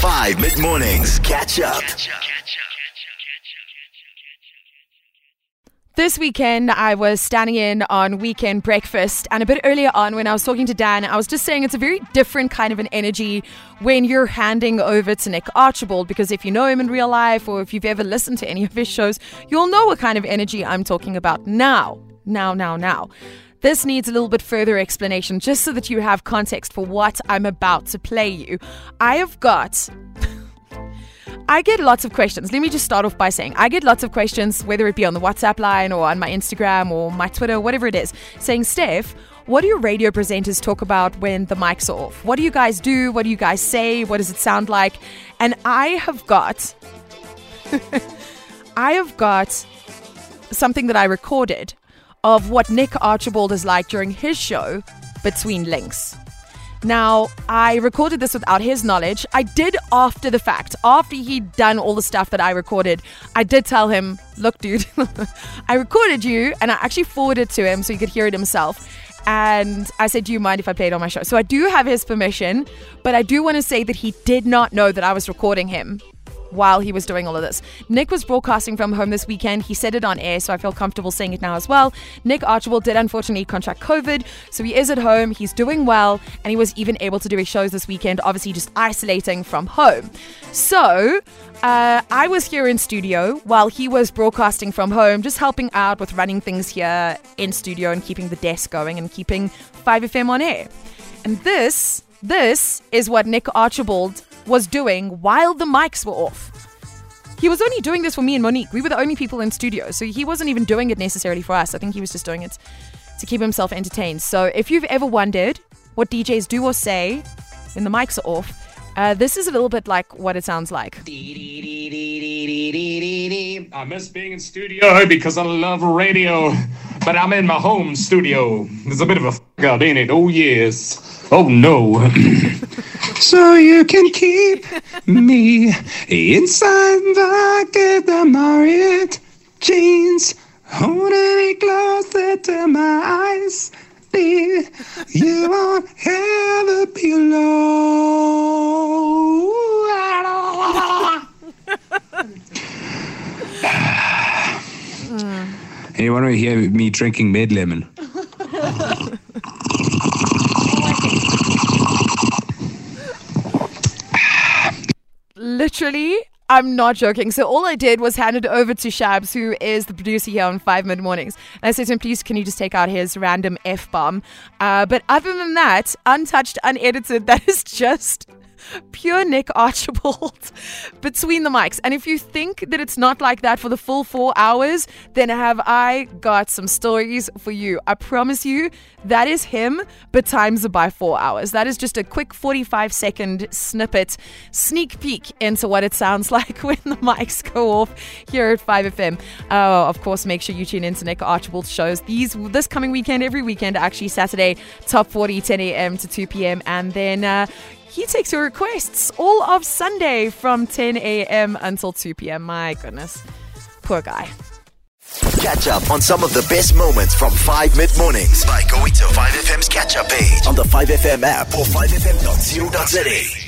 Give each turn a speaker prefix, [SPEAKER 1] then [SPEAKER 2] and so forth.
[SPEAKER 1] 5 mid mornings. Catch up.
[SPEAKER 2] This weekend, I was standing in on weekend breakfast, and a bit earlier on, when I was talking to Dan, I was just saying it's a very different kind of an energy when you're handing over to Nick Archibald. Because if you know him in real life, or if you've ever listened to any of his shows, you'll know what kind of energy I'm talking about now. Now, now, now. This needs a little bit further explanation just so that you have context for what I'm about to play you. I have got I get lots of questions. Let me just start off by saying I get lots of questions, whether it be on the WhatsApp line or on my Instagram or my Twitter, whatever it is, saying, Steph, what do your radio presenters talk about when the mics are off? What do you guys do? What do you guys say? What does it sound like? And I have got, I have got something that I recorded of what Nick Archibald is like during his show, Between Links. Now, I recorded this without his knowledge. I did after the fact, after he'd done all the stuff that I recorded, I did tell him, look, dude, I recorded you and I actually forwarded to him so he could hear it himself. And I said, Do you mind if I play it on my show? So I do have his permission, but I do want to say that he did not know that I was recording him while he was doing all of this. Nick was broadcasting from home this weekend. He said it on air, so I feel comfortable saying it now as well. Nick Archibald did unfortunately contract COVID, so he is at home. He's doing well, and he was even able to do his shows this weekend, obviously just isolating from home. So, uh, I was here in studio while he was broadcasting from home, just helping out with running things here in studio and keeping the desk going and keeping 5FM on air. And this, this is what Nick Archibald was doing while the mics were off. He was only doing this for me and Monique. We were the only people in studio, so he wasn't even doing it necessarily for us. I think he was just doing it to keep himself entertained. So if you've ever wondered what DJs do or say when the mics are off, uh, this is a little bit like what it sounds like.
[SPEAKER 3] I miss being in studio because I love radio, but I'm in my home studio. There's a bit of a f out, in it? Oh, yes. Oh, no. so you can keep me inside the the Marriott jeans, holding me closer to my eyes. Dear, you won't ever be alone. And you want to hear me drinking Med Lemon?
[SPEAKER 2] Literally, I'm not joking. So all I did was hand it over to Shabs, who is the producer here on Five Mid Mornings. And I said to him, please, can you just take out his random F bomb? Uh, but other than that, untouched, unedited, that is just pure Nick Archibald between the mics. And if you think that it's not like that for the full four hours, then have I got some stories for you. I promise you, that is him, but times by four hours. That is just a quick 45 second snippet, sneak peek into what it sounds like when the mics go off here at 5FM. Oh, of course, make sure you tune in to Nick Archibald's shows. These this coming weekend, every weekend, actually Saturday, top 40, 10 a.m. to 2 p.m. And then uh, he takes your requests all of Sunday from 10 a.m. until 2 p.m. My goodness. Poor guy.
[SPEAKER 1] Catch up on some of the best moments from 5 mid mornings by going to 5FM's catch up page on the 5FM app or 5FM.co.za.